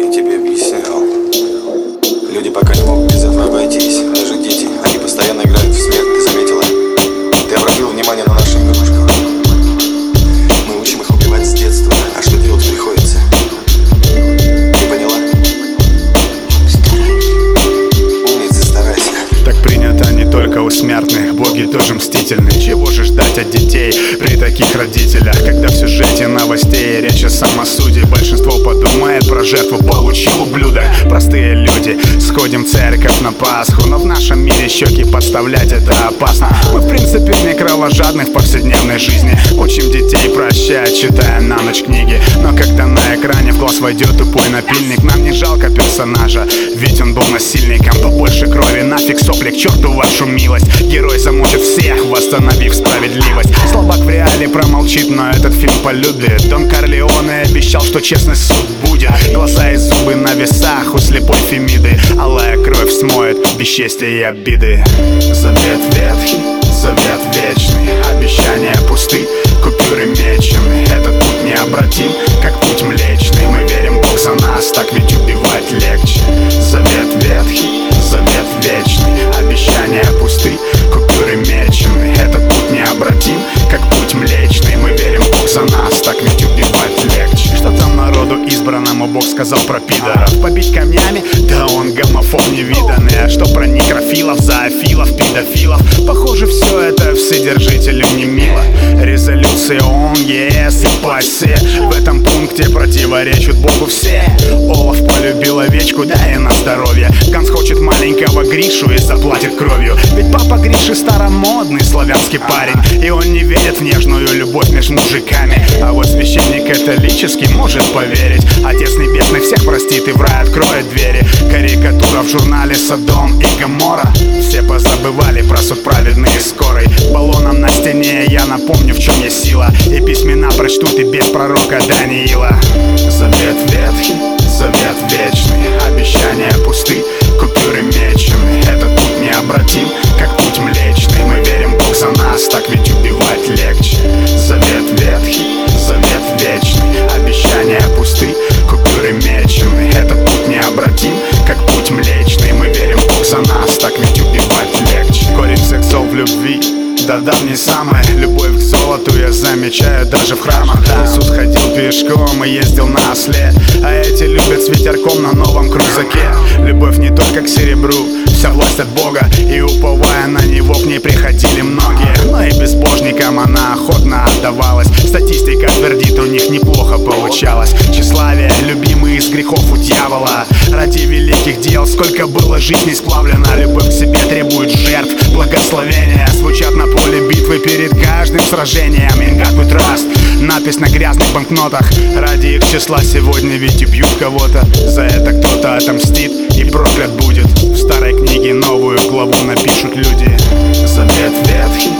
Я тебе объяснял. Люди пока не могут без этого обойтись. Даже дети, они постоянно играют в смерть, ты заметила? Ты обратил внимание на наших игрушках? Мы учим их убивать с детства, а что делать приходится? Ты поняла? Умница, старайся. Так принято не только у смертных, боги тоже мстительны Чего же ждать от детей при таких родителях Когда в сюжете новостей речь о самосуде Большинство подумает про жертву, получил ублюдок. Простые люди, сходим в церковь на Пасху. Но в нашем мире щеки подставлять это опасно. Мы в принципе не кровожадны читая на ночь книги. Но когда на экране в глаз войдет тупой напильник Нам не жалко персонажа, ведь он был насильником. Побольше крови, нафиг сопли, к черту вашу милость. Герой замучит всех, восстановив справедливость. Слабак в реале промолчит, но этот фильм полюбит. Дон Корлеоне обещал, что честный суд будет. Глаза и зубы на весах у слепой Фемиды. Алая кровь смоет бесчестия и обиды. Завет ветхий, завет вечный. Обещания пусты, так ведь убивать легче Что там народу избранному Бог сказал про пидоров Побить камнями? Да он гомофоб невиданный А что про некрофилов, зоофилов, педофилов? Похоже, все это вседержителю не мило Резолюции ООН, ЕС и ПАСЕ В этом пункте противоречат Богу все. Олаф полюбил овечку, да и на здоровье. Ганс хочет маленького Гришу и заплатит кровью. Ведь папа Гриши старомодный славянский парень. И он не верит в нежную любовь между мужиками. А вот священник католический может поверить. Отец Небесный всех простит и в рай откроет двери. Карикатура в журнале Содом и Гамора Все позабывали про суд праведный и скорый Баллоном на стене я напомню в чем есть сила. И письмена прочтут и без пророка Даниила любви да-да, не самое. Любовь к золоту я замечаю даже в храмах. Иисус ходил пешком и ездил на осле. А эти любят с ветерком на новом крузаке. Любовь не только к серебру, вся власть от Бога. И уповая на Него к ней приходили многие. Но и безбожникам она охотно отдавалась. Статистика твердит, у них неплохо получалось. Тщеславие, любимый из грехов у дьявола. Ради великих дел сколько было жизней сплавлено. Любовь к себе требует благословения. Звучат на поле битвы перед каждым сражением. God we trust Надпись на грязных банкнотах. Ради их числа сегодня ведь убьют кого-то. За это кто-то отомстит и проклят будет. В старой книге новую главу напишут люди. Завет ветхий,